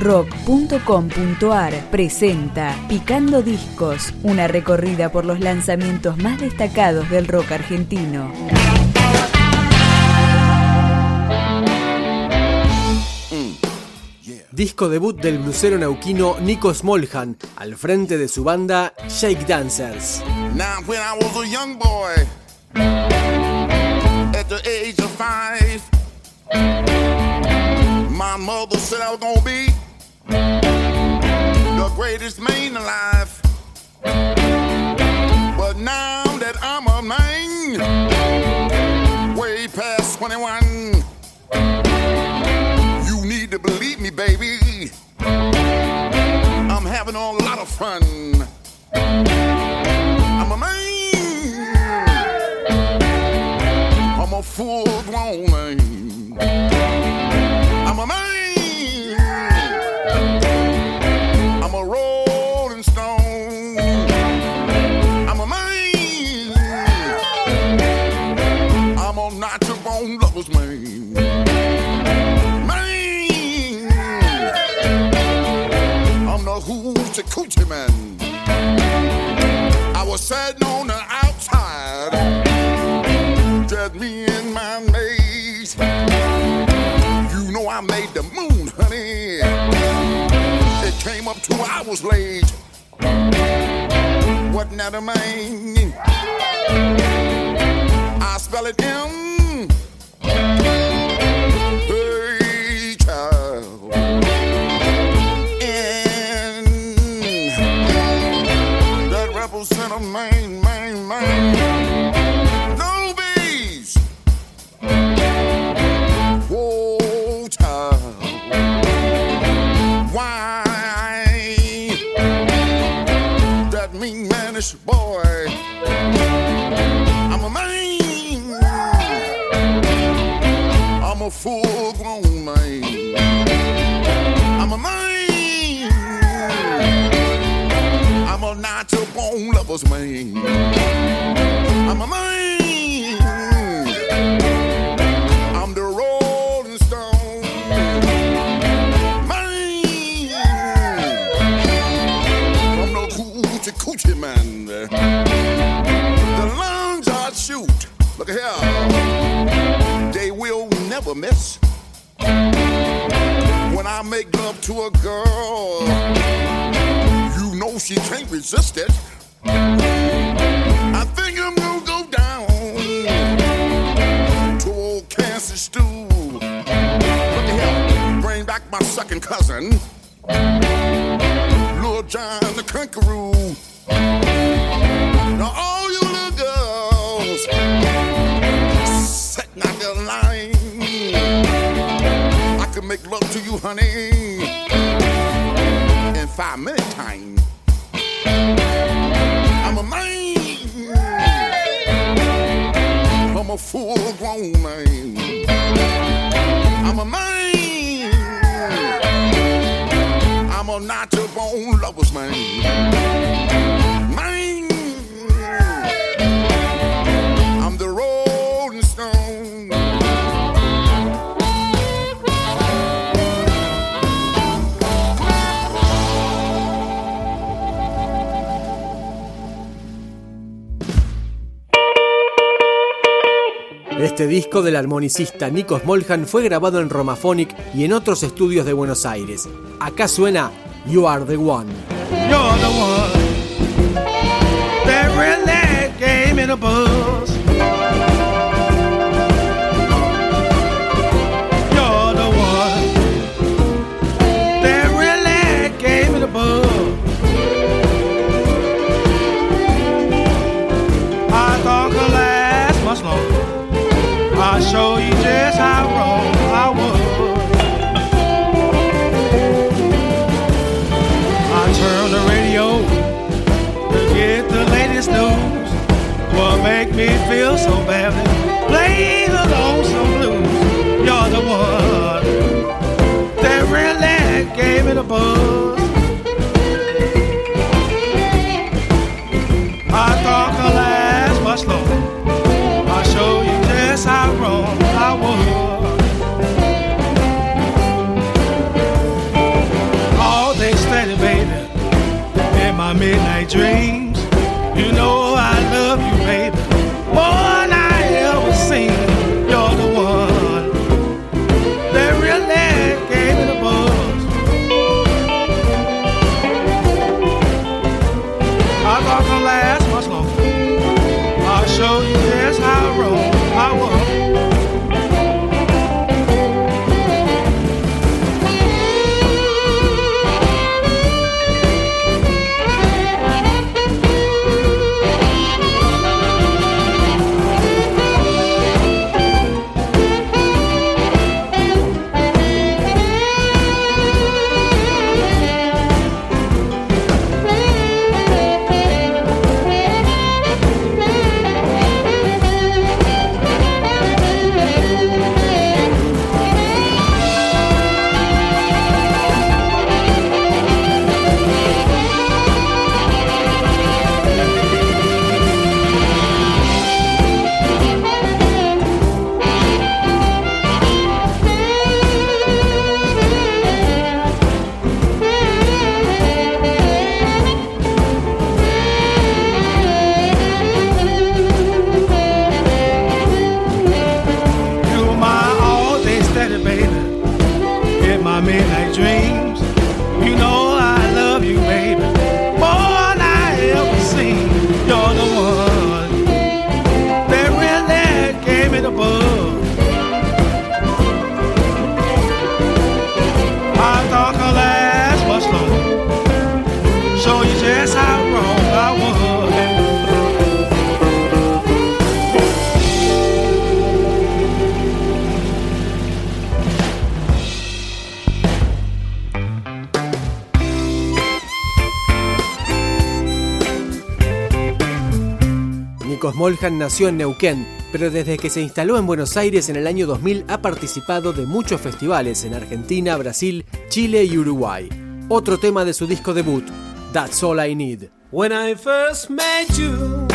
rock.com.ar presenta Picando Discos, una recorrida por los lanzamientos más destacados del rock argentino. Disco debut del blusero nauquino Nico Smoljan, al frente de su banda Shake Dancers. Now, when I was a young boy, at the age of five, my mother said I was gonna be the greatest man alive. But now that I'm a man, way past 21, you need to believe me, baby. I'm having a lot of fun. Sitting on the outside, just me and my mate. You know I made the moon, honey. It came up two hours late. Wasn't that a man? I spell it M. Hey, child. That represent a man, born lover's. I'm a man. I'm the rolling stone. I'm the coochie coochie man. The lungs I shoot. Look at here. They will never miss. When I make love to a girl, you know she can't resist it. Second cousin, Lil John the Conqueror. Now all you little girls sitting out there lying. I can make love to you, honey, in five minute time. I'm a man. I'm a full grown man. I'm a man. I'm a natural born lover's. Man. Este disco del armonicista Nico Smoljan fue grabado en Romaphonic y en otros estudios de Buenos Aires. Acá suena You Are the One. You're the one. Me feel so badly? Play the lonesome blues. You're the one that really gave me the buzz. I I will. Marcos Moljan nació en Neuquén, pero desde que se instaló en Buenos Aires en el año 2000 ha participado de muchos festivales en Argentina, Brasil, Chile y Uruguay. Otro tema de su disco debut, That's All I Need. When I first met you,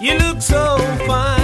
you look so fine.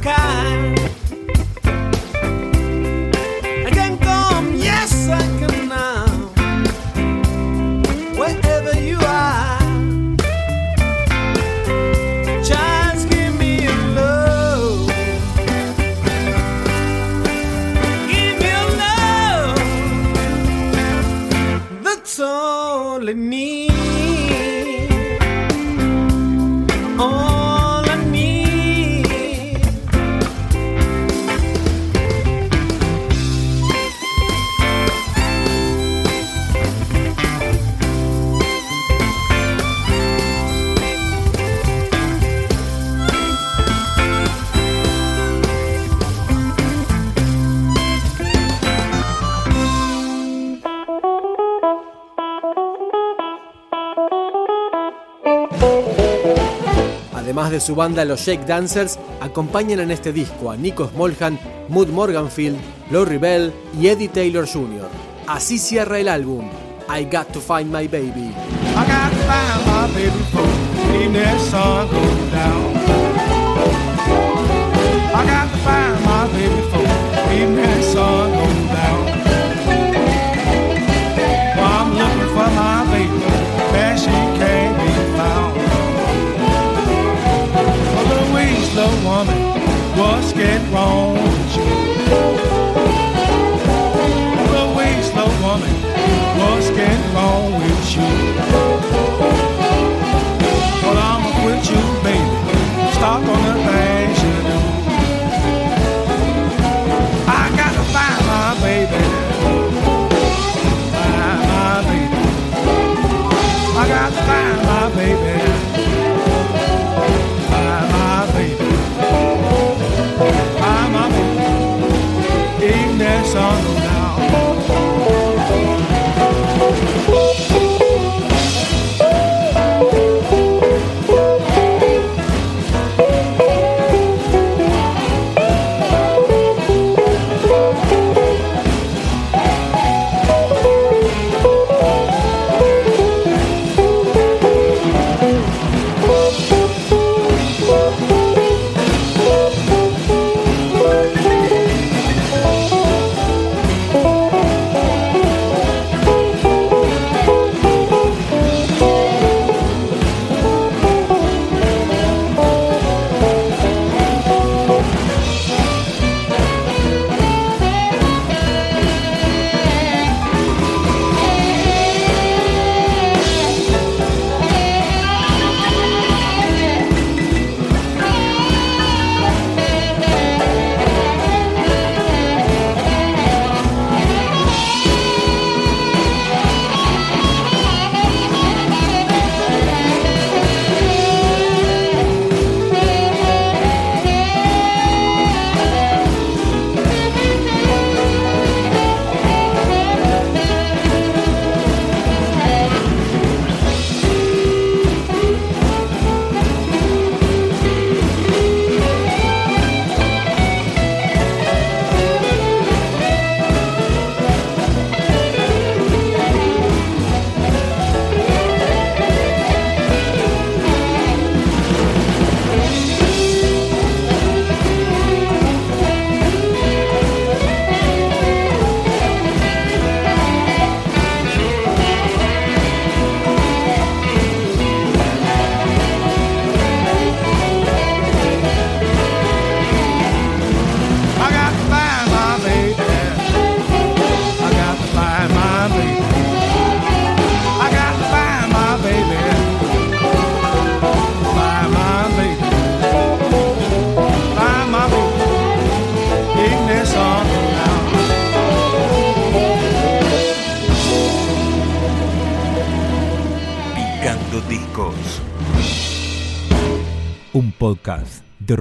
kind. Además de su banda Los Shake Dancers, acompañan en este disco a Nico Smolhan, Mood Morganfield, Lori Bell y Eddie Taylor Jr. Así cierra el álbum, I Got to Find My Baby. Podcast de